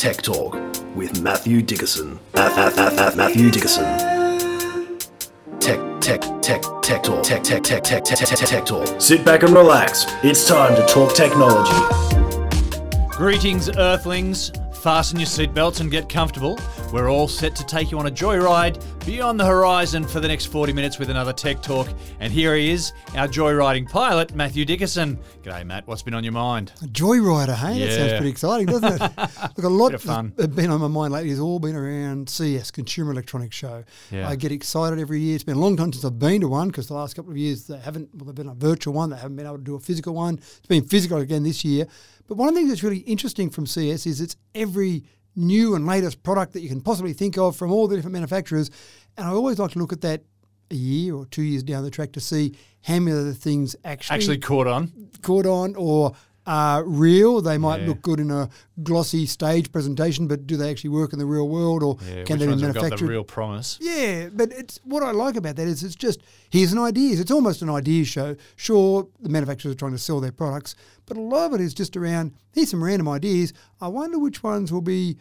Tech Talk with Matthew Dickerson. At, at, at Matthew Dickerson. Tech, tech, tech, tech talk. Tech, tech, tech, tech, tech, tech, tech talk. Sit back and relax. It's time to talk technology. Greetings, Earthlings. Fasten your seatbelts and get comfortable. We're all set to take you on a joyride beyond the horizon for the next 40 minutes with another Tech Talk. And here he is, our joyriding pilot, Matthew Dickerson. G'day, Matt. What's been on your mind? A joyrider, hey? That sounds pretty exciting, doesn't it? Look, a lot of fun. that's been on my mind lately has all been around CES, Consumer Electronics Show. Yeah. I get excited every year. It's been a long time since I've been to one because the last couple of years they haven't, well, they've been a virtual one. They haven't been able to do a physical one. It's been physical again this year. But one of the things that's really interesting from CES is it's every new and latest product that you can possibly think of from all the different manufacturers. And I always like to look at that a year or two years down the track to see how many of the things actually Actually caught on. caught on or are real. They might Yeah. look good in a glossy stage presentation, but do they actually work in the real world or Yeah, can they be ones have got manufactured? real promise? yeah, but it's what I like about that is it's just here's an ideas. It's almost an idea show. Sure, the manufacturers are trying to sell their products, but a lot of it is just around here's some random ideas. I wonder which ones will be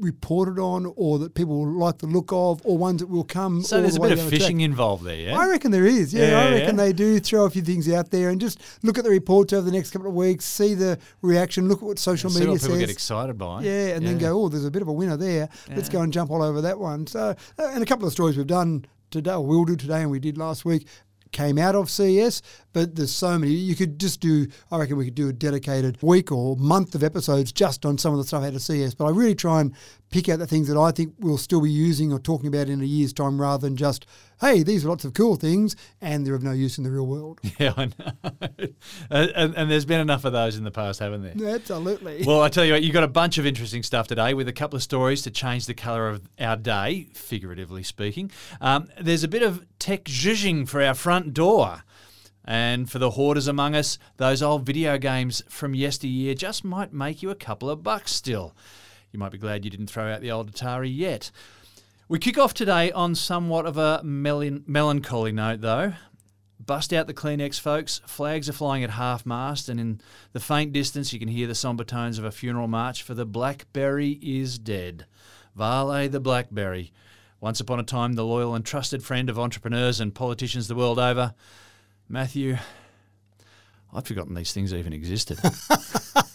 reported on or that people will like the look of or ones that will come So all there's the a way bit of the track. fishing involved there, yeah? I reckon there is. Yeah, Yeah, I reckon yeah. they do throw a few things out there and just look at the reports over the next couple of weeks, see the reaction, look at what social media what people says. get excited by. yeah, and then go, oh, there's a bit of a winner there. Let's go and jump all over that one. So, uh, and a couple of stories we've done today, or will do today, and we did last week, came out of CES. But there's so many. You could just do. I reckon we could do a dedicated week or month of episodes just on some of the stuff out of CES. But I really try and pick out the things that I think we'll still be using or talking about in a year's time, rather than just, hey, these are lots of cool things and they're of no use in the real world. Yeah, I know. and, and, there's been enough of those in the past, haven't there? Absolutely. Well, I tell you what, you've got a bunch of interesting stuff today with a couple of stories to change the colour of our day, figuratively speaking. Um, there's a bit of tech zhuzhing for our front door. And for the hoarders among us, those old video games from yesteryear just might make you a couple of bucks still. You might be glad you didn't throw out the old Atari yet. We kick off today on somewhat of a melancholy note, though. Bust out the Kleenex, folks. Flags are flying at half mast, and in the faint distance, you can hear the somber tones of a funeral march for the Blackberry is dead. Vale the Blackberry. Once upon a time, the loyal and trusted friend of entrepreneurs and politicians the world over. Matthew, I'd forgotten these things even existed.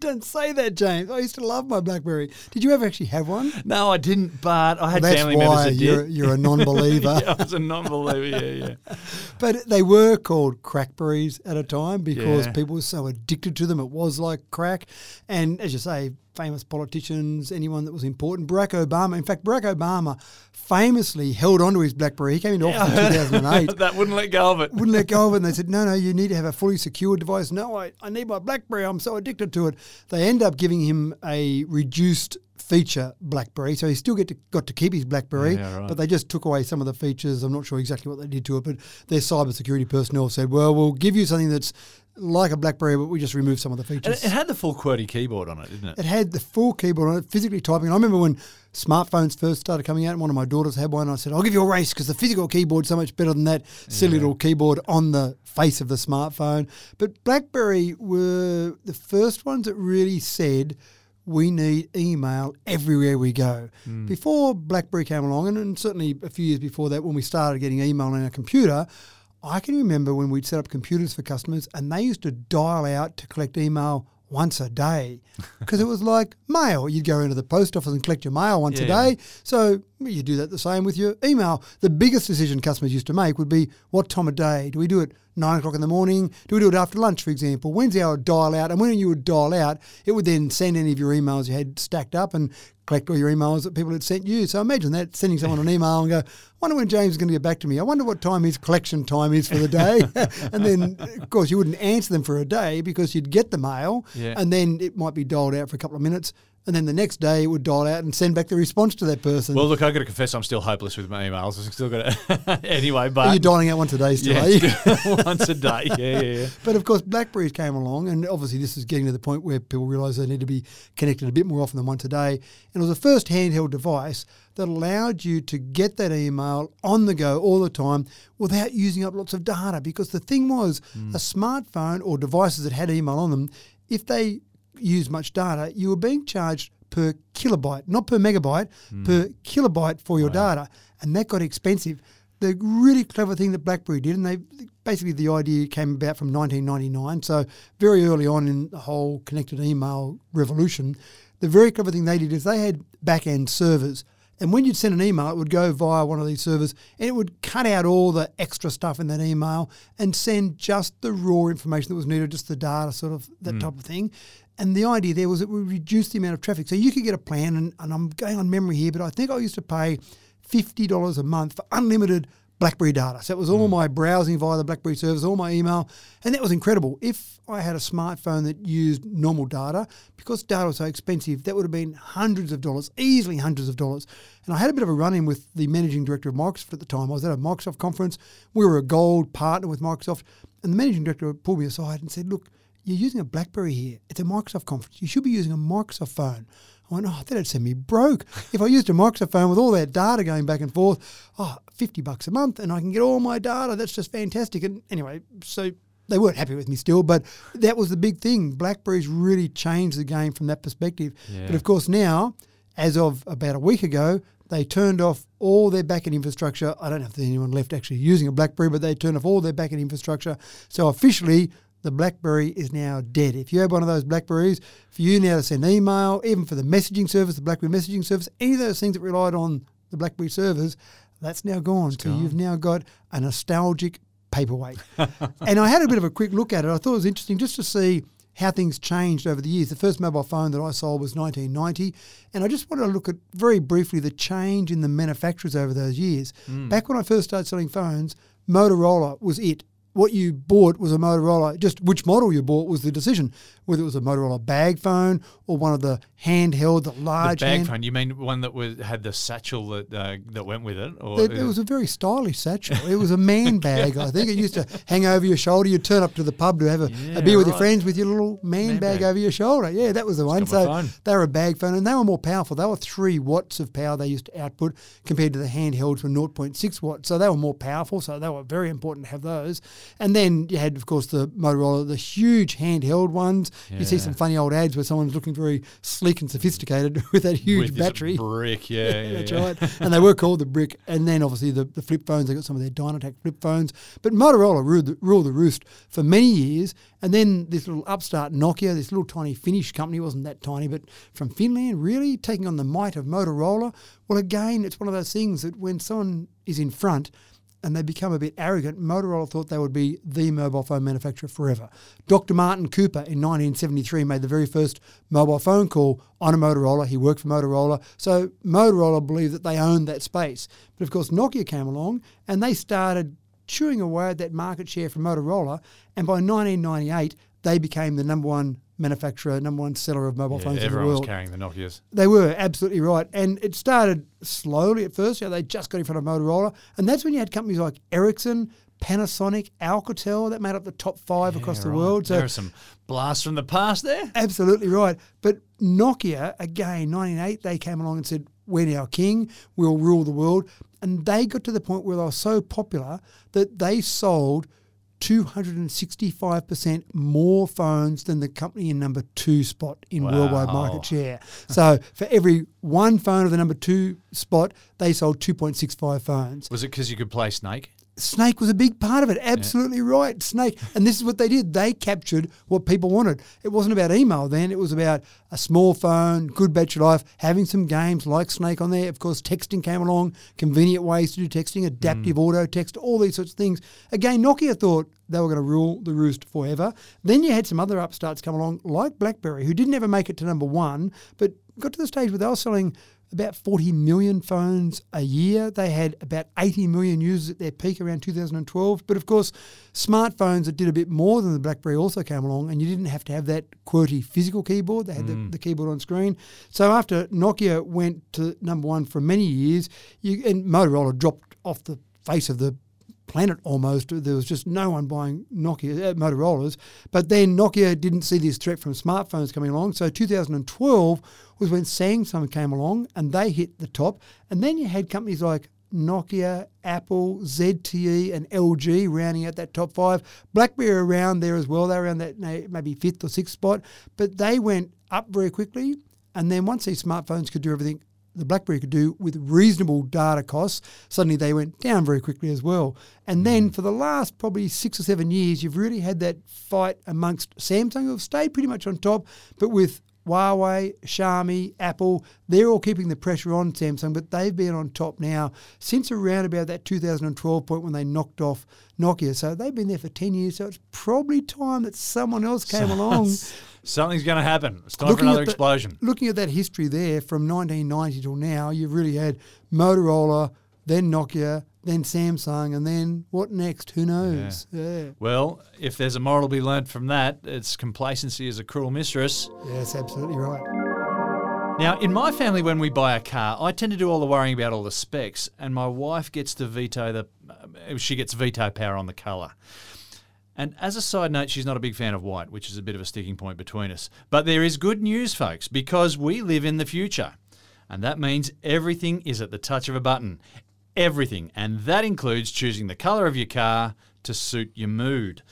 Don't say that, James. I used to love my BlackBerry. Did you ever actually have one? no, I didn't, but I had That's family members that you're, did. you're a non-believer. yeah, I was a non-believer. Yeah, yeah. But they were called crackberries at a time because Yeah. people were so addicted to them. It was like crack. And as you say, famous politicians, anyone that was important. Barack Obama, in fact, Barack Obama famously held onto his BlackBerry. He came into office in 2008. that wouldn't let go of it. wouldn't let go of it. And they said, no, no, you need to have a fully secure device. No, I, I need my BlackBerry. I'm so addicted to it. They end up giving him a reduced feature BlackBerry. So he still get to, got to keep his BlackBerry, Yeah, right. but they just took away some of the features. I'm not sure exactly what they did to it, but their cybersecurity personnel said, well, we'll give you something that's like a BlackBerry, but we just removed some of the features. it, it had the full QWERTY keyboard on it, didn't it? It had the full keyboard on it, physically typing. And I remember when smartphones first started coming out, and one of my daughters had one. I said, I'll give you a race because the physical keyboard's so much better than that silly little keyboard on the face of the smartphone. But BlackBerry were the first ones that really said, we need email everywhere we go. Hmm. Before BlackBerry came along, and, and certainly a few years before that, when we started getting email on our computer, I can remember when we'd set up computers for customers and they used to dial out to collect email once a day because it was like mail. You'd go into the post office and collect your mail once a Yeah. day. So you do that the same with your email. The biggest decision customers used to make would be what time of day? Do we do it nine o'clock in the morning? Do we do it after lunch, for example? When's our dial out? And when you would dial out, it would then send any of your emails you had stacked up and collect all your emails that people had sent you. So imagine that sending someone an email and go, I wonder when James is going to get back to me. I wonder what time his collection time is for the day. and then, of course, you wouldn't answer them for a day because you'd get the mail Yeah. and then it might be dialed out for a couple of minutes. And then the next day it would dial out and send back the response to that person. Well, look, I've got to confess, I'm still hopeless with my emails. I've still got to. anyway, but. Are you dialing out once a day still, yeah, once a day. Yeah, yeah, yeah. But of course, Blackberries came along, and obviously this is getting to the point where people realise they need to be connected a bit more often than once a day. And it was the first handheld device that allowed you to get that email on the go all the time without using up lots of data. Because the thing was, hmm. a smartphone or devices that had email on them, if they used much data, you were being charged per kilobyte, not per megabyte, hmm. per kilobyte for your data. And that got expensive. The really clever thing that BlackBerry did, and they basically the idea came about from 1999, so very early on in the whole connected email revolution. The very clever thing they did is they had back end servers. And when you'd send an email, it would go via one of these servers and it would cut out all the extra stuff in that email and send just the raw information that was needed, just the data, sort of that hmm. type of thing. And the idea there was it would reduce the amount of traffic. So you could get a plan, and, and I'm going on memory here, but I think I used to pay $50 a month for unlimited BlackBerry data. So it was all hmm. my browsing via the BlackBerry service, all my email, and that was incredible. If I had a smartphone that used normal data, because data was so expensive, that would have been hundreds of dollars, easily hundreds of dollars. And I had a bit of a run in with the managing director of Microsoft at the time. I was at a Microsoft conference. We were a gold partner with Microsoft, and the managing director pulled me aside and said, "Look, you're using a BlackBerry here. It's a Microsoft conference. You should be using a Microsoft phone." I went, oh, that'd send me broke. If I used a Microsoft phone with all that data going back and forth, oh, 50 bucks a month and I can get all my data. That's just fantastic. And anyway, so they weren't happy with me still, but that was the big thing. BlackBerry's really changed the game from that perspective. But of course, now, as of about a week ago, they turned off all their backend infrastructure. I don't know if there's anyone left actually using a BlackBerry, but they turned off all their backend infrastructure. So officially, the BlackBerry is now dead. If you have one of those BlackBerries, for you now to send email, even for the messaging service, the BlackBerry messaging service, any of those things that relied on the BlackBerry servers, that's now gone. so you've now got a nostalgic paperweight. and I had a bit of a quick look at it. I thought it was interesting just to see how things changed over the years. The first mobile phone that I sold was 1990, and I just wanted to look at very briefly the change in the manufacturers over those years. Hmm. Back when I first started selling phones, Motorola was it. What you bought was a Motorola. Just which model you bought was the decision. Whether it was a Motorola bag phone or one of the handheld, the The large bag hand- phone. You mean one that was had the satchel that uh, that went with it? Or It, it was a very stylish satchel. It was a man bag, I think. It used to hang over your shoulder. You'd turn up to the pub to have a, Yeah, a beer with your friends with your little man, Man bag, bag. over your shoulder. Yeah, that was the one. So phone. they were a bag phone and they were more powerful. They were three watts of power they used to output compared to the handhelds were 0.6 watts. So they were more powerful. So they were very important to have those. And then you had, of course, the Motorola, the huge handheld ones. You see some funny old ads where someone's looking very sleek and sophisticated with that huge with battery. brick. Yeah, yeah, That's yeah. right. And they were called the brick. And then obviously the, the flip phones, they got some of their Dynatac flip phones. But Motorola ruled the, ruled the roost for many years. And then this little upstart Nokia, this little tiny Finnish company, wasn't that tiny, but from Finland, really taking on the might of Motorola. Well, again, it's one of those things that when someone is in front, and they become a bit arrogant. Motorola thought they would be the mobile phone manufacturer forever. Dr. Martin Cooper in 1973 made the very first mobile phone call on a Motorola. He worked for Motorola. So Motorola believed that they owned that space. But of course, Nokia came along and they started chewing away at that market share from Motorola. And by 1998, they became the number one manufacturer, number one seller of mobile Yeah, phones in the everyone was world. carrying the Nokias. They were absolutely right, and it started slowly at first. You know, they just got in front of Motorola, and that's when you had companies like Ericsson, Panasonic, Alcatel that made up the top five across the right. world. So there are some blasts from the past there. Absolutely right. But Nokia, again, 98, they came along and said, We're now king, we'll rule the world. And they got to the point where they were so popular that they sold 265% more phones than the company in number two spot in worldwide market share. So for every one phone of the number two spot, they sold 2.65 phones. Was it because you could play Snake? Snake was a big part of it. Absolutely right. Snake. And this is what they did. They captured what people wanted. It wasn't about email then. It was about a small phone, good battery life, having some games like Snake on there. Of course, texting came along, convenient ways to do texting, adaptive mm. auto text, all these sorts of things. Again, Nokia thought they were going to rule the roost forever. Then you had some other upstarts come along, like BlackBerry, who didn't ever make it to number one, but got to the stage where they were selling about 40 million phones a year. They had about 80 million users at their peak around 2012. But of course, smartphones that did a bit more than the BlackBerry also came along, and you didn't have to have that QWERTY physical keyboard. They had the, mm. the keyboard on screen. So after Nokia went to number one for many years, you, and Motorola dropped off the face of the planet almost. There was just no one buying Nokia, uh, Motorola's. But then Nokia didn't see this threat from smartphones coming along. So 2012 was when Samsung came along and they hit the top. And then you had companies like Nokia, Apple, ZTE, and LG rounding out that top five. BlackBerry around there as well. They were around that maybe fifth or sixth spot. But they went up very quickly And then once these smartphones could do everything the BlackBerry could do with reasonable data costs, suddenly they went down very quickly as well. And hmm. then for the last probably six or seven years, you've really had that fight amongst Samsung, who have stayed pretty much on top, but with Huawei, Xiaomi, Apple, they're all keeping the pressure on Samsung, but they've been on top now since around about that 2012 point when they knocked off Nokia. So they've been there for 10 years. So it's probably time that someone else came along. Something's going to happen. It's time for another the- explosion. looking at that history there from 1990 till now, you've really had Motorola, then Nokia, then Samsung, and then what next? Who knows? Yeah. Well, if there's a moral to be learnt from that, it's complacency is a cruel mistress. Yes, absolutely right. Now, in my family, when we buy a car, I tend to do all the worrying about all the specs, and my wife gets to veto the. Uh, she gets veto power on the colour. And as a side note, she's not a big fan of white, which is a bit of a sticking point between us. But there is good news, folks, because we live in the future. And that means everything is at the touch of a button. Everything. And that includes choosing the colour of your car to suit your mood.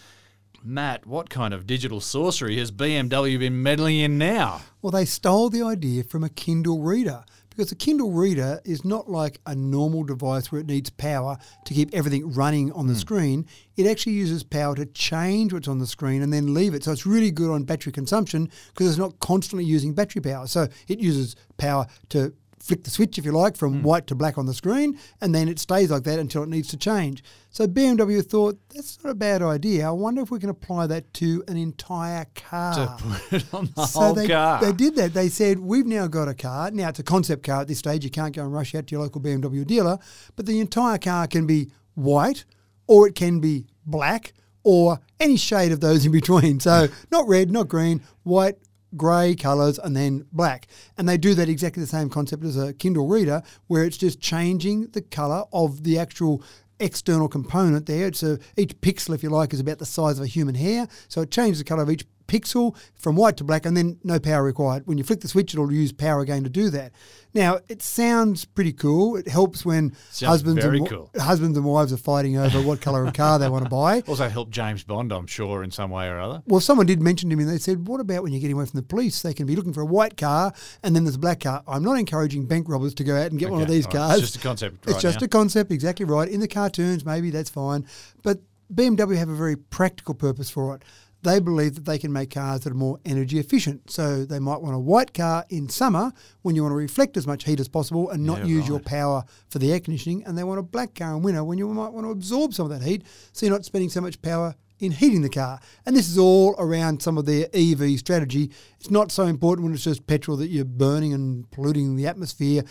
Matt, what kind of digital sorcery has BMW been meddling in now? Well, they stole the idea from a Kindle reader because a Kindle reader is not like a normal device where it needs power to keep everything running on the hmm. screen. It actually uses power to change what's on the screen and then leave it. So it's really good on battery consumption because it's not constantly using battery power. So it uses power to flick the switch, if you like, from hmm. white to black on the screen, and then it stays like that until it needs to change. So BMW thought that's not a bad idea. I wonder if we can apply that to an entire car. to put it on the So whole they, car. they did that. They said, We've now got a car. Now, it's a concept car at this stage. You can't go and rush out to your local BMW dealer, but the entire car can be white or it can be black or any shade of those in between. So, not red, not green, white, grey colours, and then black. And they do that exactly the same concept as a Kindle reader, where it's just changing the colour of the actual external component there. It's a, each pixel, if you like, is about the size of a human hair. So it changes the colour of each pixel from white to black and then no power required. When you flick the switch, it'll use power again to do that. Now, it sounds pretty cool. It helps when Sounds husbands and, cool. husbands and wives are fighting over what colour of car they want to buy. also help James Bond, I'm sure, in some way or other. Well, someone did mention to me, and they said, What about when you're getting away from the police? They can be looking for a white car and then there's a black car. I'm not encouraging bank robbers to go out and get one of these all right. cars. It's just a concept It's just now. a concept, exactly right. In the cartoons, maybe that's fine. But BMW have a very practical purpose for it. They believe that they can make cars that are more energy efficient. So they might want a white car in summer when you want to reflect as much heat as possible and not Yeah, use your power for the air conditioning. And they want a black car in winter when you might want to absorb some of that heat so you're not spending so much power in heating the car. And this is all around some of their EV strategy. It's not so important when it's just petrol that you're burning and polluting the atmosphere.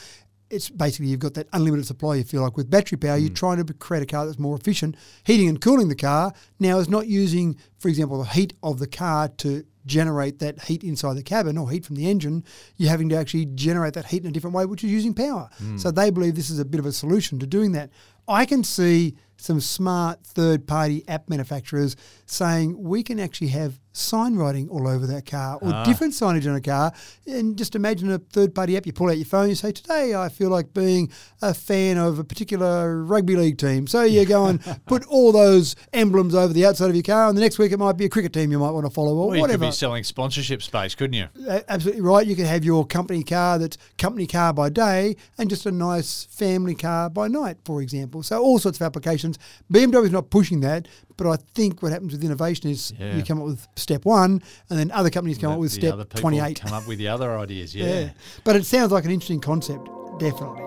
It's basically you've got that unlimited supply, you feel like. With battery power, you're mm. trying to create a car that's more efficient. Heating and cooling the car now is not using, for example, the heat of the car to generate that heat inside the cabin or heat from the engine. You're having to actually generate that heat in a different way, which is using power. Hmm. So they believe this is a bit of a solution to doing that. I can see some smart third party app manufacturers saying we can actually have sign writing all over that car or ah. different signage on a car. And just imagine a third party app. You pull out your phone, you say, Today I feel like being a fan of a particular rugby league team. So you go and put all those emblems over the outside of your car, and the next week it might be a cricket team you might want to follow or you whatever. Selling sponsorship space, couldn't you? Absolutely right. You could have your company car that's company car by day and just a nice family car by night, for example. So all sorts of applications. BMW is not pushing that, but I think what happens with innovation is Yeah. you come up with step one, and then other companies come up with the step people twenty-eight. come up with the other ideas. Yeah. yeah, but it sounds like an interesting concept, definitely.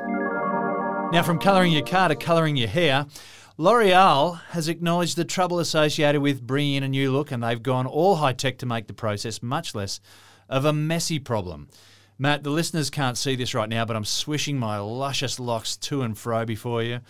Now, from colouring your car to colouring your hair, L'Oreal has acknowledged the trouble associated with bringing in a new look, and they've gone all high tech to make the process much less of a messy problem. Matt, the listeners can't see this right now, but I'm swishing my luscious locks to and fro before you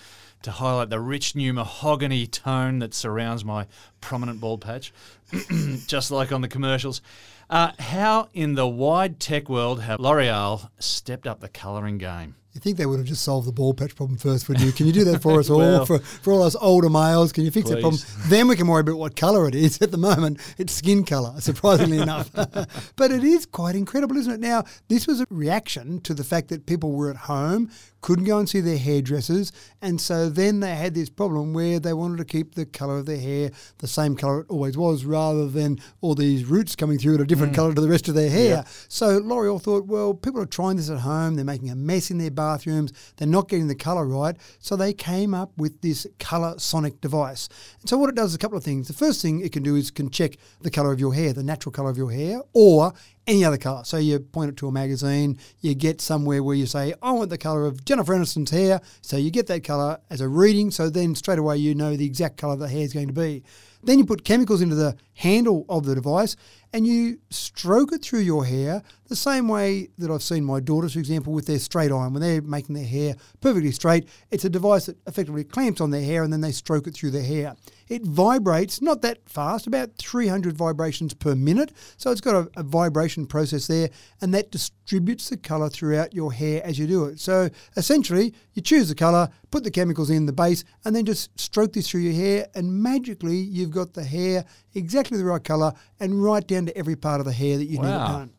to highlight the rich new mahogany tone that surrounds my prominent bald patch, just like on the commercials. Uh, how in the wide tech world have L'Oreal stepped up the colouring game? You think they would have just solved the ball patch problem first, wouldn't you? Can you do that for us all, for, for all us older males? Can you fix that problem? Then we can worry about what colour it is. At the moment, it's skin colour, surprisingly enough. but it is quite incredible, isn't it? Now, this was a reaction to the fact that people were at home, couldn't go and see their hairdressers, and so then they had this problem where they wanted to keep the colour of their hair the same colour it always was, rather than all these roots coming through at a different mm. colour to the rest of their hair. So L'Oreal thought, well, people are trying this at home. They're making a mess in their bathrooms. They're not getting the colour right. So they came up with this Colour Sonic device. And so what it does is a couple of things. The first thing it can do is can check the colour of your hair, the natural colour of your hair, or any other colour. So you point it to a magazine, you get somewhere where you say, I want the colour of Jennifer Aniston's hair. So you get that colour as a reading. So then straight away you know the exact colour the hair is going to be. Then you put chemicals into the handle of the device and you stroke it through your hair the same way that I've seen my daughters, for example, with their straight iron. When they're making their hair perfectly straight, it's a device that effectively clamps on their hair and then they stroke it through their hair. It vibrates, not that fast, about 300 vibrations per minute. So it's got a, a vibration process there and that distributes the colour throughout your hair as you do it. So essentially, you choose the colour, put the chemicals in the base, and then just stroke this through your hair, and magically you've got the hair exactly the right colour and right down to every part of the hair that you need it done.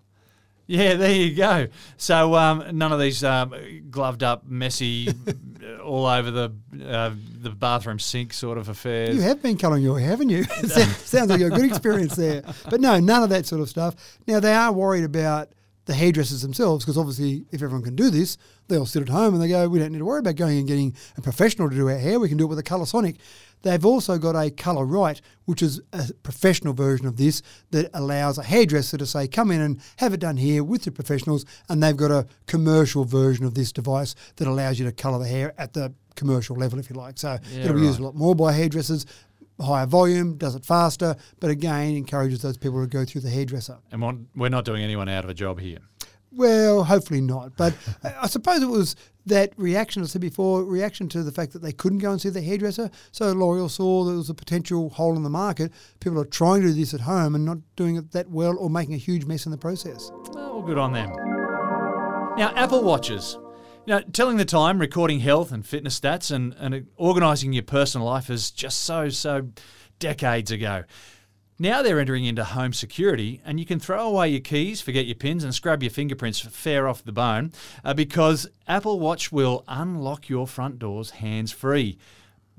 Yeah, there you go. So um, none of these um, gloved up, messy, all over the uh, the bathroom sink sort of affairs. You have been colouring your hair, haven't you? Sounds sounds like a good experience there. But no, none of that sort of stuff. Now, they are worried about the hairdressers themselves because obviously, if everyone can do this, they all sit at home and they go, we don't need to worry about going and getting a professional to do our hair. We can do it with a Colour Sonic. They've also got a Colour Right, which is a professional version of this that allows a hairdresser to say, come in and have it done here with the professionals. And they've got a commercial version of this device that allows you to colour the hair at the commercial level, if you like. So Yeah, it'll be used a lot more by hairdressers. Higher volume, does it faster, but again encourages those people to go through the hairdresser. And we're- not doing anyone out of a job here. Well, hopefully not. But I suppose it was that reaction I said before, reaction to the fact that they couldn't go and see the hairdresser. So L'Oreal saw there was a potential hole in the market. People are trying to do this at home and not doing it that well or making a huge mess in the process. Well, good on them. Now, Apple Watches. Know, telling the time, recording health and fitness stats, and, and organising your personal life is just so, so decades ago. Now they're entering into home security, and you can throw away your keys, forget your pins, and scrub your fingerprints fair off the bone uh, because Apple Watch will unlock your front doors hands free.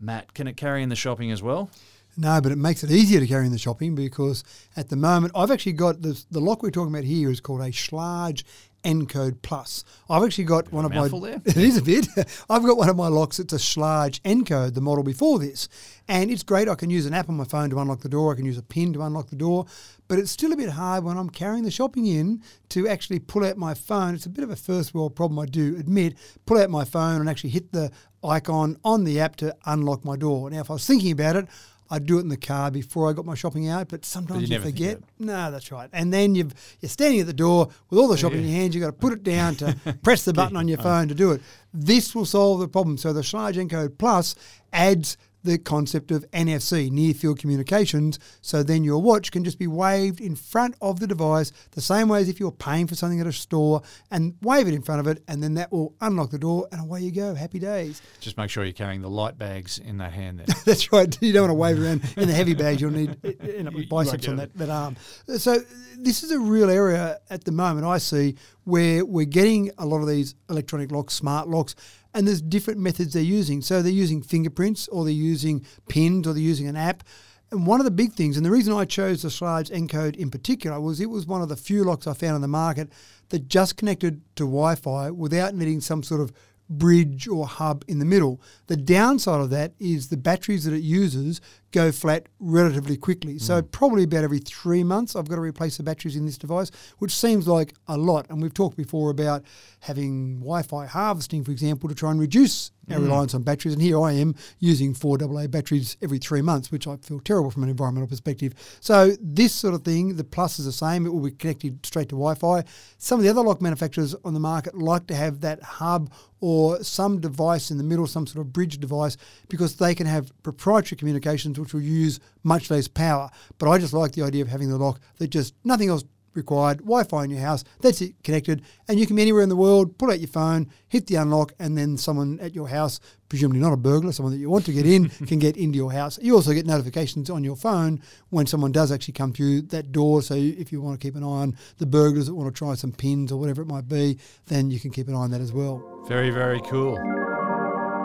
Matt, can it carry in the shopping as well? No, but it makes it easier to carry in the shopping because at the moment I've actually got this, the lock we're talking about here is called a Schlage Encode Plus. I've actually got one of my there. it is a bit. I've got one of my locks. It's a Schlage Encode, the model before this, and it's great. I can use an app on my phone to unlock the door. I can use a pin to unlock the door, but it's still a bit hard when I'm carrying the shopping in to actually pull out my phone. It's a bit of a first world problem, I do admit. Pull out my phone and actually hit the icon on the app to unlock my door. Now, if I was thinking about it. I'd do it in the car before I got my shopping out, but sometimes you, never think forget. No, that's right. And then you've, you're standing at the door with all the shopping in your hands. You've got to put it down to press the button on your phone to do it. This will solve the problem. So the Schlage Encode Plus adds the concept of NFC, near field communications. So then your watch can just be waved in front of the device, the same way as if you're paying for something at a store, and wave it in front of it, and then that will unlock the door, and away you go. Happy days. Just make sure you're carrying the light bags in that hand there. That's right. You don't want to wave around in the heavy bags. You'll need end up with biceps on that, that arm. So this is a real area at the moment I see where we're getting a lot of these electronic locks, smart locks, and there's different methods they're using. So they're using fingerprints, or they're using pins, or they're using an app. And one of the big things, and the reason I chose the Schlage Encode in particular, was it was one of the few locks I found on the market that just connected to Wi-Fi without needing some sort of bridge or hub in the middle. The downside of that is the batteries that it uses go flat relatively quickly. So mm. probably about every three months, I've got to replace the batteries in this device, which seems like a lot. And we've talked before about having Wi-Fi harvesting, for example, to try and reduce our mm. reliance on batteries. And here I am using four AA batteries every three months, which I feel terrible from an environmental perspective. So this sort of thing, the Plus is the same. It will be connected straight to Wi-Fi. Some of the other lock manufacturers on the market like to have that hub or some device in the middle, some sort of bridge device, because they can have proprietary communications which will use much less power. But I just like the idea of having the lock that just nothing else required, Wi-Fi in your house. That's it, connected, and you can be anywhere in the world. Pull out your phone, hit the unlock, and then someone at your house, presumably not a burglar, someone that you want to get in, can get into your house. You also get notifications on your phone when someone does actually come through that door. So if you want to keep an eye on the burglars that want to try some pins or whatever it might be, then you can keep an eye on that as well. Very, very cool.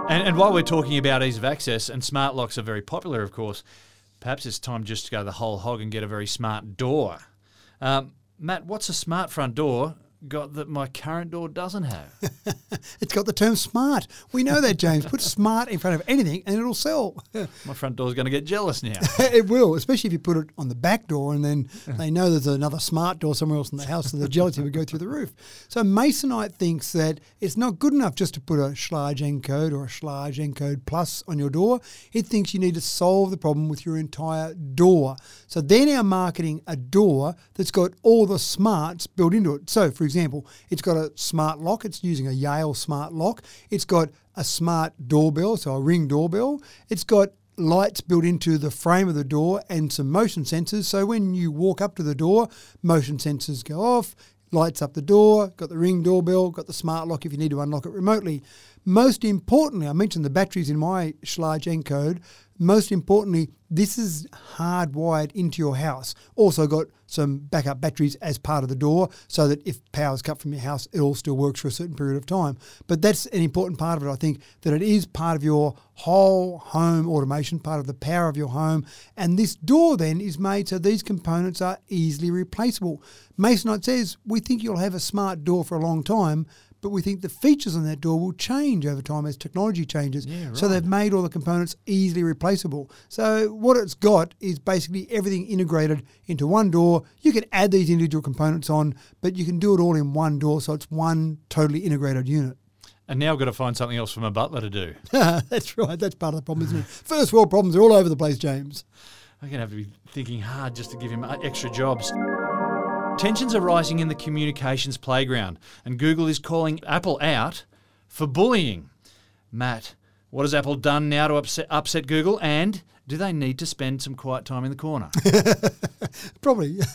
And, and while we're talking about ease of access, and smart locks are very popular, of course, perhaps it's time just to go the whole hog and get a very smart door. Um, Matt, what's a smart front door got that my current door doesn't have? It's got the term smart. We know that, James. Put smart in front of anything and it'll sell. my front door's going to get jealous now. it will, especially if you put it on the back door and then they know there's another smart door somewhere else in the house, so the jealousy would go through the roof. So Masonite thinks that it's not good enough just to put a Schlage Encode or a Schlage Encode Plus on your door. It thinks you need to solve the problem with your entire door. So they're now marketing a door that's got all the smarts built into it. So, for example, it's got a smart lock. It's using a Yale smart lock. It's got a smart doorbell, so a ring doorbell. It's got lights built into the frame of the door and some motion sensors. So when you walk up to the door, motion sensors go off, lights up the door, got the ring doorbell, got the smart lock if you need to unlock it remotely. Most importantly, I mentioned the batteries in my Schlage Encode. Most importantly, this is hardwired into your house. Also got some backup batteries as part of the door so that if power's cut from your house, it all still works for a certain period of time. But that's an important part of it, I think, that it is part of your whole home automation, part of the power of your home. And this door then is made so these components are easily replaceable. Masonite says, we think you'll have a smart door for a long time, but we think the features on that door will change over time as technology changes. Yeah, right. So they've made all the components easily replaceable. So what it's got is basically everything integrated into one door. You can add these individual components on, but you can do it all in one door, so it's one totally integrated unit. and now I've got to find something else for my butler to do. That's right. That's part of the problem, isn't it? First world problems are all over the place, James. I'm going to have to be thinking hard just to give him uh, extra jobs. Tensions are rising in the communications playground, and Google is calling Apple out for bullying. Matt, what has Apple done now to upset, upset Google, and do they need to spend some quiet time in the corner? Probably.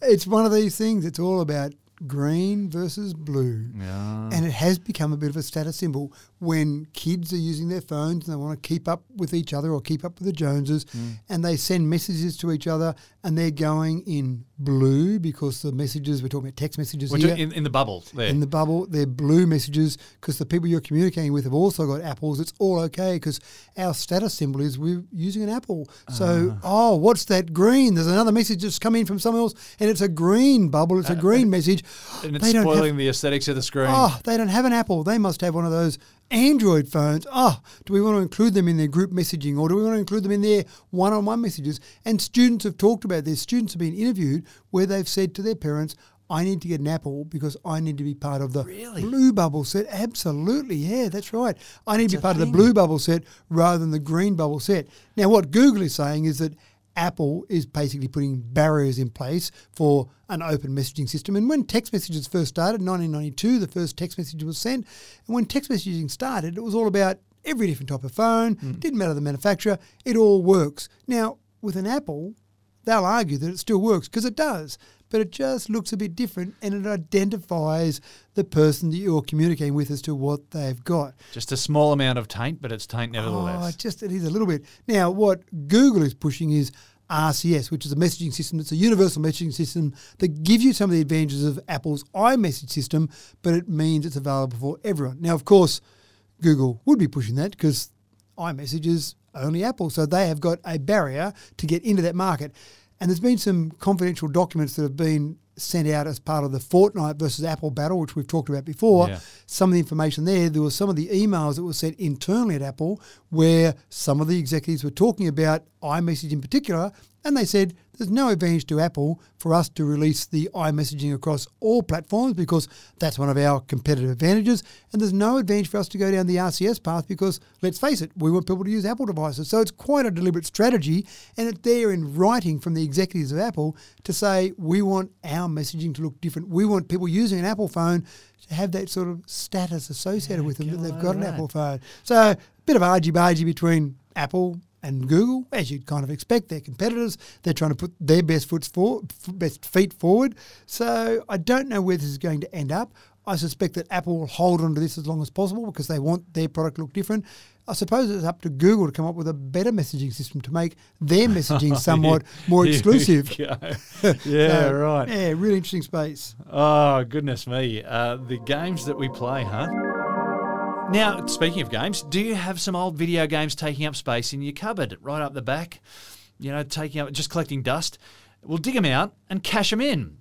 it's one of these things. It's all about green versus blue. yeah. And it has become a bit of a status symbol when kids are using their phones and they want to keep up with each other or keep up with the Joneses hmm. and they send messages to each other and they're going in blue because the messages, we're talking about text messages We're here. in, in the bubble there. in the bubble, they're blue messages because the people you're communicating with have also got apples. It's all okay because our status symbol is we're using an apple. So, ah. oh, what's that green? There's another message that's come in from someone else, and it's a green bubble. It's a uh, green message. And it's don't have- spoiling the aesthetics of the screen. Oh, they don't have an Apple. They must have one of those Android phones. Oh, do we want to include them in their group messaging or do we want to include them in their one on one messages? And students have talked about this. Students have been interviewed where they've said to their parents, I need to get an Apple because I need to be part of the Really? blue bubble set. Absolutely, yeah, that's right. I need to be part of the blue bubble set rather than the green bubble set. Now, what Google is saying is that Apple is basically putting barriers in place for an open messaging system. And when text messages first started, 1992, the first text message was sent. And when text messaging started, it was all about every different type of phone, hmm. didn't matter the manufacturer, it all works. Now, with an Apple, they'll argue that it still works because it does, but it just looks a bit different and it identifies the person that you're communicating with as to what they've got. Just a small amount of taint, but it's taint Oh, nevertheless. it just it is a little bit. Now, what Google is pushing is RCS, which is a messaging system. It's a universal messaging system that gives you some of the advantages of Apple's iMessage system, but it means it's available for everyone. Now, of course, Google would be pushing that because iMessage is only Apple, so they have got a barrier to get into that market. And there's been some confidential documents that have been sent out as part of the Fortnite versus Apple battle, which we've talked about before Yeah. some of the information there. There were some of the emails that were sent internally at Apple where some of the executives were talking about iMessage in particular, and they said there's no advantage to Apple for us to release the iMessaging across all platforms because that's one of our competitive advantages, and there's no advantage for us to go down the RCS path because let's face it, we want people to use Apple devices. So it's quite a deliberate strategy, and it's there in writing from the executives of Apple to say we want our messaging to look different. We want people using an Apple phone to have that sort of status associated with them that they've got an. Apple phone. So a bit of argy bargy between Apple and Google, as you'd kind of expect, they're competitors. They're trying to put their best foot for, best feet forward. So I don't know where this is going to end up. I suspect that Apple will hold on to this as long as possible because they want their product to look different. I suppose it's up to Google to come up with a better messaging system to make their messaging somewhat more exclusive. yeah, So, right. Yeah, really interesting space. Oh, goodness me. Uh, the games that we play, huh? Now, speaking of games, do you have some old video games taking up space in your cupboard, right up the back? You know, taking up, just collecting dust? Well, dig them out and cash them in.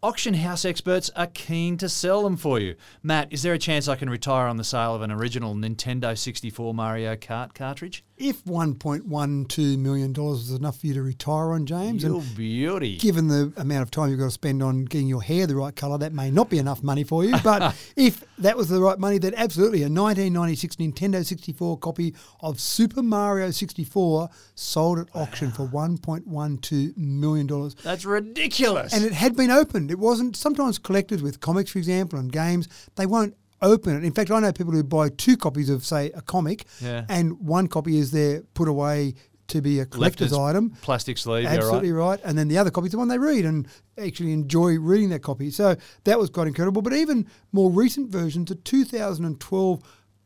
Auction house experts are keen to sell them for you. Matt, is there a chance I can retire on the sale of an original Nintendo 64 Mario Kart cartridge? If $1.12 million was enough for you to retire on, James, You and beauty. given the amount of time you've got to spend on getting your hair the right colour, that may not be enough money for you. But if that was the right money, then absolutely a 1996 Nintendo 64 copy of Super Mario 64 sold at auction for $1.12 million. That's ridiculous. And it had been opened. It wasn't. Sometimes collectors with comics, for example, and games, they won't open it. In fact, I know people who buy two copies of, say, a comic, Yeah. and one copy is there put away to be a collector's item. Plastic sleeve, Absolutely right. right. And then the other copy is the one they read and actually enjoy reading that copy. So that was quite incredible. But even more recent versions, the 2012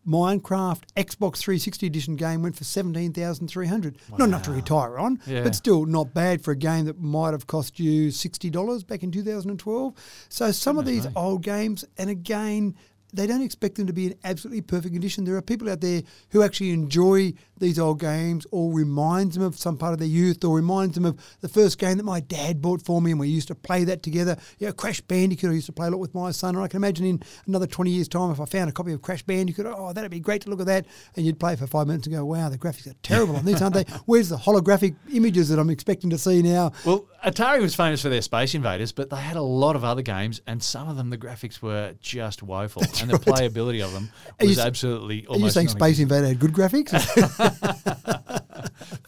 Minecraft Xbox 360 edition game went for 17,300. Not enough to retire on, Yeah. but still not bad for a game that might have cost you $60 back in 2012. So some of these old games, and again, they don't expect them to be in absolutely perfect condition. There are people out there who actually enjoy these old games or reminds them of some part of their youth or reminds them of the first game that my dad bought for me and we used to play that together. You know, Crash Bandicoot, I used to play a lot with my son. And I can imagine in another 20 years' time, if I found a copy of Crash Bandicoot, oh, that'd be great to look at that. And you'd play for five minutes and go, wow, the graphics are terrible on these, aren't they? Where's the holographic images that I'm expecting to see now? Well, Atari was famous for their Space Invaders, but they had a lot of other games, and some of them the graphics were just woeful, and the playability of them you was s- absolutely Are you saying. Space Invader had good graphics?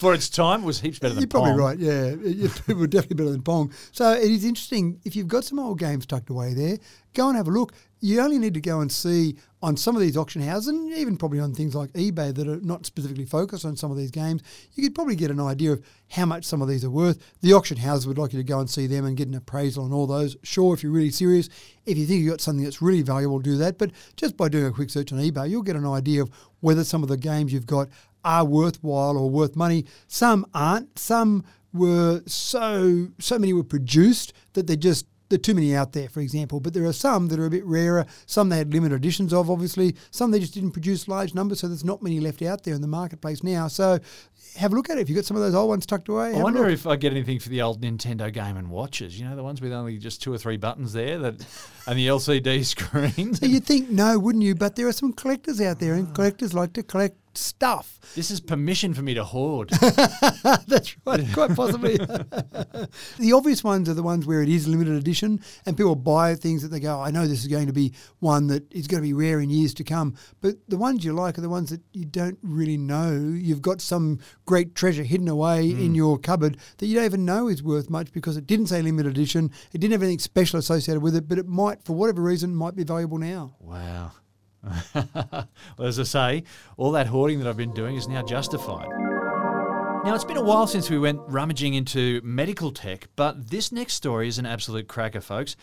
for its time was heaps better than You're probably Pong. right. Yeah, it were definitely better than Pong. So it is interesting if you've got some old games tucked away there. Go and have a look. You only need to go and see on some of these auction houses, and even probably on things like eBay that are not specifically focused on some of these games. You could probably get an idea of how much some of these are worth. The auction houses would like you to go and see them and get an appraisal on all those. Sure, if you're really serious, if you think you've got something that's really valuable, do that. But just by doing a quick search on eBay, you'll get an idea of whether some of the games you've got are worthwhile or worth money. Some aren't. Some were so so many were produced that they're just there are too many out there, for example. But there are some that are a bit rarer. Some they had limited editions of, obviously. Some they just didn't produce large numbers, so there's not many left out there in the marketplace now. So have a look at it. If you've got some of those old ones tucked away, I wonder if I get anything for the old Nintendo Game and Watches. You know, the ones with only just two or three buttons there, that and the LCD screens. You'd think no, wouldn't you? But there are some collectors out there, and collectors like to collect stuff. This is permission for me to hoard. That's right, quite possibly. the obvious ones are the ones where it is limited edition and people buy things that they go, I know this is going to be one that is going to be rare in years to come. But the ones you like are the ones that you don't really know. You've got some great treasure hidden away hmm. in your cupboard that you don't even know is worth much because it didn't say limited edition, it didn't have anything special associated with it, but it might, for whatever reason, might be valuable now. Wow. well, as I say, all that hoarding that I've been doing is now justified. Now, it's been a while since we went rummaging into medical tech, but this next story is an absolute cracker, folks.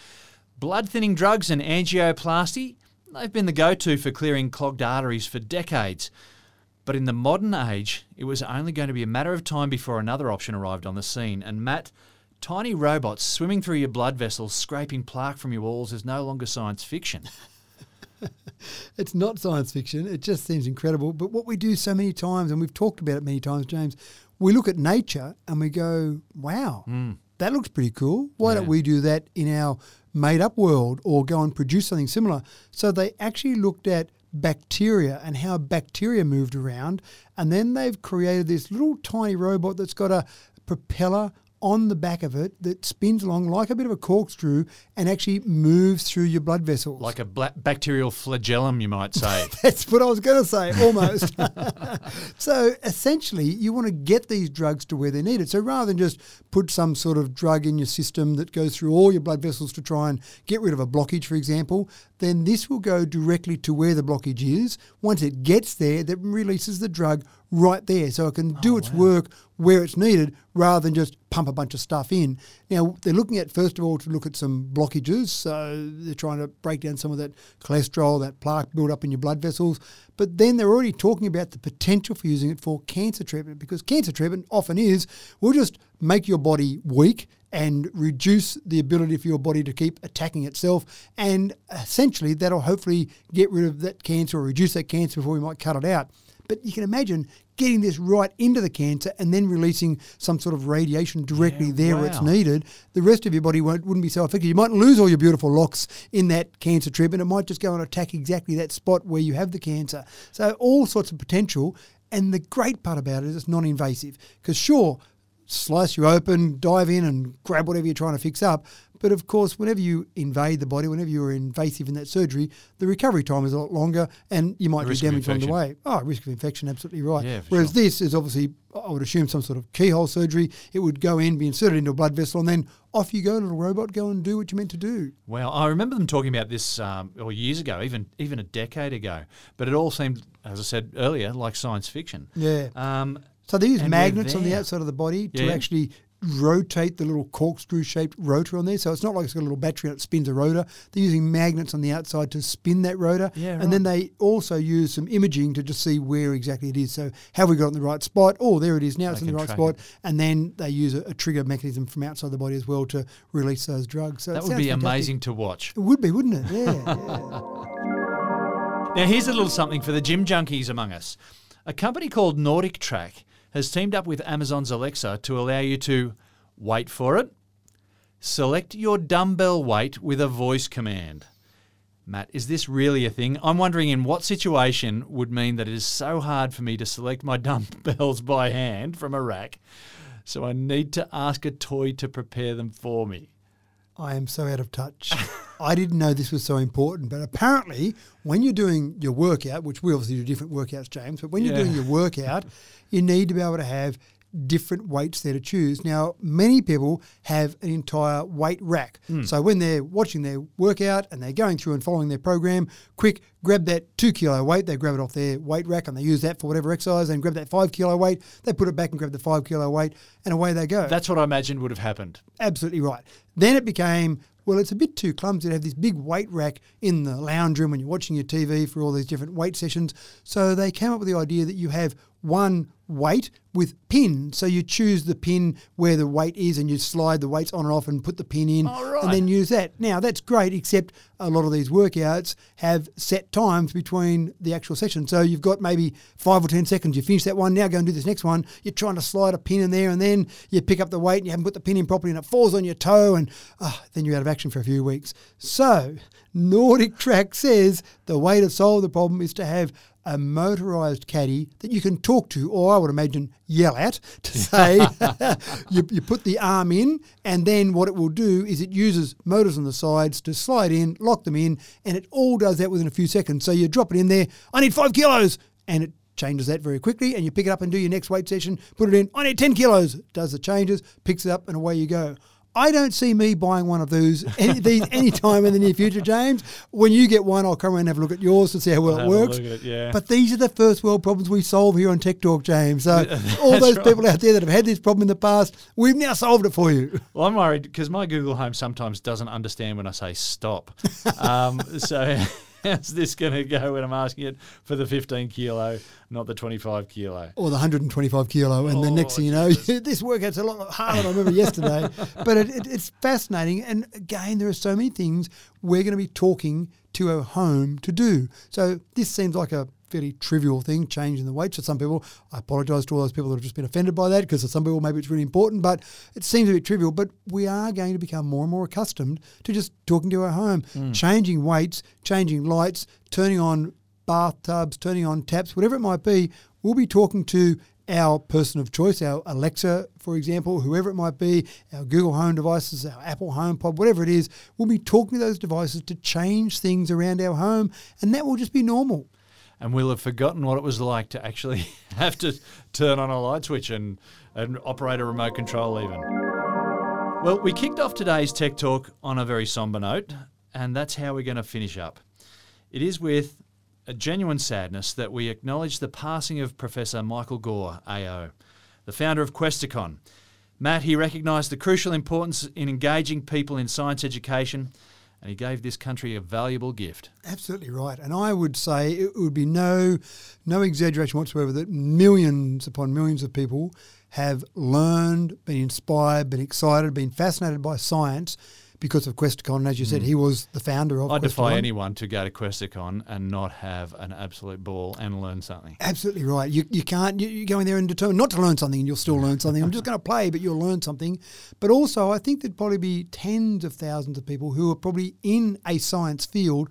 Blood thinning drugs and angioplasty, they've been the go to for clearing clogged arteries for decades. But in the modern age, it was only going to be a matter of time before another option arrived on the scene. And Matt, tiny robots swimming through your blood vessels, scraping plaque from your walls is no longer science fiction. It's not science fiction. It just seems incredible. But what we do so many times, and we've talked about it many times, James, we look at nature and we go, wow, hmm. that looks pretty cool. Why don't we do that in our made up world or go and produce something similar? So they actually looked at bacteria and how bacteria moved around. And then they've created this little tiny robot that's got a propeller on the back of it that spins along like a bit of a corkscrew and actually moves through your blood vessels. Like a black bacterial flagellum, you might say. That's what I was going to say, almost. so essentially, you want to get these drugs to where they're needed. So rather than just put some sort of drug in your system that goes through all your blood vessels to try and get rid of a blockage, for example, then this will go directly to where the blockage is. Once it gets there, that releases the drug right there, so it can do oh, its work where it's needed rather than just pump a bunch of stuff in. Now they're looking at first of all to look at some blockages, so they're trying to break down some of that cholesterol, that plaque build up in your blood vessels. But then they're already talking about the potential for using it for cancer treatment because cancer treatment often is will just make your body weak and reduce the ability for your body to keep attacking itself. And essentially, that'll hopefully get rid of that cancer or reduce that cancer before we might cut it out. But you can imagine getting this right into the cancer and then releasing some sort of radiation directly Yeah, there where it's needed. The rest of your body won't, wouldn't be so affected. You might lose all your beautiful locks in that cancer treatment. It might just go and attack exactly that spot where you have the cancer. So all sorts of potential. And the great part about it is it's non-invasive. Because sure, slice you open, dive in and grab whatever you're trying to fix up. But of course, whenever you invade the body, whenever you're invasive in that surgery, the recovery time is a lot longer and you might The do damage on the way. Oh, risk of infection, absolutely right. Yeah, Whereas sure. this is obviously, I would assume, some sort of keyhole surgery. It would go in, be inserted into a blood vessel, and then off you go, little robot, go and do what you're meant to do. Well, I remember them talking about this um, or years ago, even even a decade ago. But it all seemed, as I said earlier, like science fiction. Yeah. Um, So they use And magnets on the outside of the body to actually rotate the little corkscrew shaped rotor on there. So it's not like it's got a little battery that spins a rotor. They're using magnets on the outside to spin that rotor. Yeah, And then they also use some imaging to just see where exactly it is. So have we got it in the right spot? Oh, there it is. Now it's in the right spot. And then they use a, a trigger mechanism from outside the body as well to release those drugs. So it that would be fantastic. amazing to watch. It would be, wouldn't it? Yeah. yeah. Now, here's a little something for the gym junkies among us. A company called NordicTrack has teamed up with Amazon's Alexa to allow you to wait for it, select your dumbbell weight with a voice command. Matt, is this really a thing? I'm wondering in what situation would mean that it is so hard for me to select my dumbbells by hand from a rack, so I need to ask a toy to prepare them for me. I am so out of touch. I didn't know this was so important, but apparently, when you're doing your workout, which we obviously do different workouts, James, but when you're doing your workout, you need to be able to have different weights there to choose. Now, many people have an entire weight rack. Hmm. So when they're watching their workout and they're going through and following their program, quick, grab that two kilo weight, they grab it off their weight rack and they use that for whatever exercise, and grab that five kilo weight, they put it back and grab the five kilo weight, and away they go. That's what I imagined would have happened. Absolutely right. Then it became, well, it's a bit too clumsy to have this big weight rack in the lounge room when you're watching your TV for all these different weight sessions. So they came up with the idea that you have one weight with pin. So you choose the pin where the weight is and you slide the weights on and off and put the pin in Oh, right. and then use that. Now that's great, except a lot of these workouts have set times between the actual sessions. So you've got maybe five or ten seconds. You finish that one, now go and do this next one. You're trying to slide a pin in there, and then you pick up the weight and you haven't put the pin in properly, and it falls on your toe, and ah, then you're out of action for a few weeks. So NordicTrack says the way to solve the problem is to have a motorized caddy that you can talk to, or I would imagine yell at, to say you, you put the arm in, and then what it will do is it uses motors on the sides to slide in, lock them in, and it all does that within a few seconds. So you drop it in there, I need five kilos, and it changes that very quickly, and you pick it up and do your next weight session, put it in, I need 10 kilos, does the changes, picks it up, and away you go. I don't see me buying one of those any, these anytime in the near future, James. When you get one, I'll come around and have a look at yours to see how well Have it works. it, yeah. But these are the first world problems we solve here on Tech Talk, James. So all those people out there that have had this problem in the past, we've now solved it for you. Well, I'm worried because my Google Home sometimes doesn't understand when I say stop. um, so how's this going to go when I'm asking it for the 15 kilo, not the 25 kilo? Or the 125 kilo, and the next Oh, thing you oh, know, this workout's a lot harder than I remember yesterday. But it, it, it's fascinating, and again, there are so many things we're going to be talking to our home to do. So this seems like a fairly trivial thing, changing the weights for some people. I apologise to all those people that have just been offended by that, because for some people maybe it's really important, but it seems a bit trivial. But we are going to become more and more accustomed to just talking to our home, mm. changing weights, changing lights, turning on bathtubs, turning on taps, whatever it might be, we'll be talking to our person of choice, our Alexa, for example, whoever it might be, our Google Home devices, our Apple HomePod, whatever it is, we'll be talking to those devices to change things around our home, and that will just be normal. And we'll have forgotten what it was like to actually have to turn on a light switch and, and operate a remote control, even. Well, we kicked off today's Tech Talk on a very somber note, and that's how we're going to finish up. It is with a genuine sadness that we acknowledge the passing of Professor Michael Gore, AO, the founder of Questacon. Matt, he recognised the crucial importance in engaging people in science education and he gave this country a valuable gift. Absolutely right. And I would say it would be no no exaggeration whatsoever that millions upon millions of people have learned, been inspired, been excited, been fascinated by science because of Questacon. And as you said, Mm. he was the founder of I defy anyone to go to Questacon and not have an absolute ball and learn something. Absolutely right. You, you can't, you, you go in there and determine not to learn something and you'll still learn something. I'm just going to play, but you'll learn something. But also, I think there'd probably be tens of thousands of people who are probably in a science field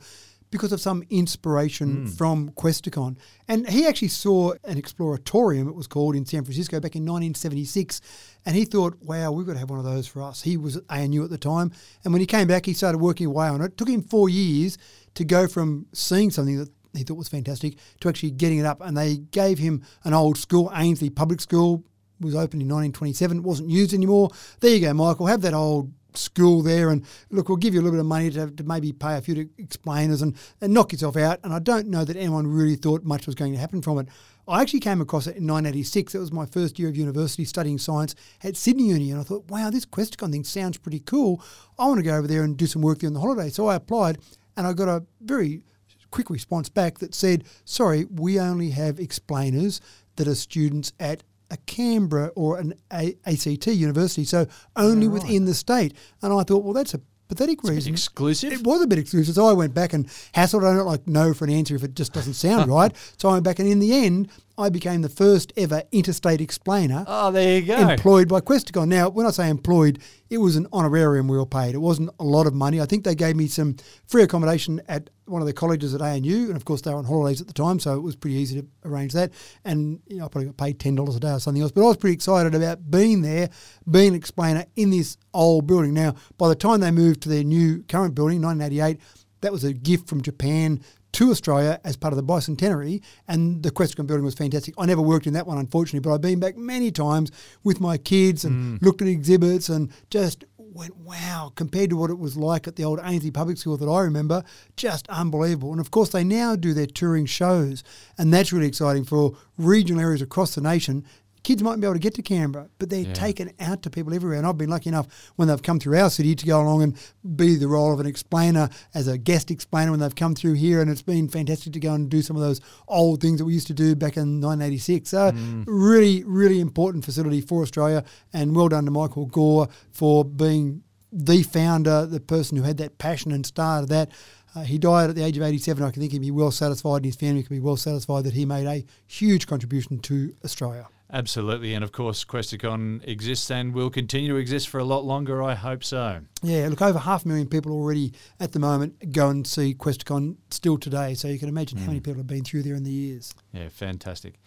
because of some inspiration hmm. from Questacon. And he actually saw an exploratorium, it was called, in San Francisco back in 1976. And he thought, wow, we've got to have one of those for us. He was at ANU at the time. And when he came back, he started working away on it. It took him four years to go from seeing something that he thought was fantastic to actually getting it up. And they gave him an old school, Ainslie Public School, was opened in 1927. It wasn't used anymore. There you go, Michael. Have that old school there and look we'll give you a little bit of money to, to maybe pay a few explainers and, and knock yourself out. And i don't know that anyone really thought much was going to happen from it. I actually came across it in 1986 it was my first year of university studying science at sydney uni. And i thought wow this questacon thing sounds pretty cool. I want to go over there and do some work there on the holiday. So i applied and i got a very quick response back that said sorry we only have explainers that are students at a Canberra or an a- ACT university, so only within the state. And I thought, well, that's a pathetic It's reason. exclusive. It was a bit exclusive. So I went back and hassled. I don't like no for an answer if it just doesn't sound right. So I went back, and in the end, I became the first ever interstate explainer oh, there you go. employed by Questacon. Now, when I say employed, it was an honorarium we were paid. It wasn't a lot of money. I think they gave me some free accommodation at one of the colleges at ANU, and of course they were on holidays at the time, so it was pretty easy to arrange that. And you know, I probably got paid ten dollars a day or something else. But I was pretty excited about being there, being an explainer in this old building. Now, by the time they moved to their new current building, 1988, that was a gift from Japan to Australia as part of the bicentenary, and the Questacon building was fantastic. I never worked in that one, unfortunately, but I've been back many times with my kids and mm. looked at exhibits and just went, wow, compared to what it was like at the old Ainslie Public School that I remember, just unbelievable. And of course, they now do their touring shows, and that's really exciting for regional areas across the nation. Kids mightn't be able to get to Canberra, but they're Yeah. taken out to people everywhere. And I've been lucky enough when they've come through our city to go along and be the role of an explainer as a guest explainer when they've come through here. And it's been fantastic to go and do some of those old things that we used to do back in 1986. So, really, really important facility for Australia. And well done to Michael Gore for being the founder, the person who had that passion and started that. Uh, he died at the age of 87. I can think he'd be well satisfied, and his family could be well satisfied that he made a huge contribution to Australia. Absolutely. And of course, Questacon exists and will continue to exist for a lot longer. I hope so. Yeah, look, over half a million people already at the moment go and see Questacon still today. So you can imagine how many mm. people have been through there in the years. Yeah, fantastic.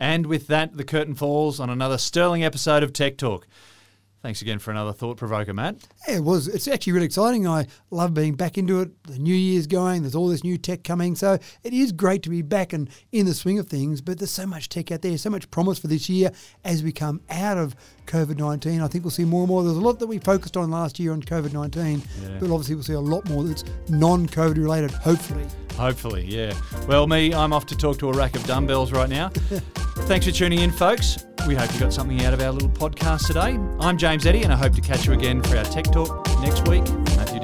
And with that, the curtain falls on another sterling episode of Tech Talk. Thanks again for another thought provoker, Matt. Yeah, it was. It's actually really exciting. I love being back into it. The new year's going. There's all this new tech coming. So it is great to be back and in the swing of things. But there's so much tech out there, so much promise for this year as we come out of COVID 19. I think we'll see more and more. There's a lot that we focused on last year on COVID 19, Yeah. but obviously we'll see a lot more that's non COVID related, hopefully. Hopefully, yeah. Well, me, I'm off to talk to a rack of dumbbells right now. Thanks for tuning in, folks. We hope you got something out of our little podcast today. I'm James Eddy, and I hope to catch you again for our Tech Talk next week. Matthew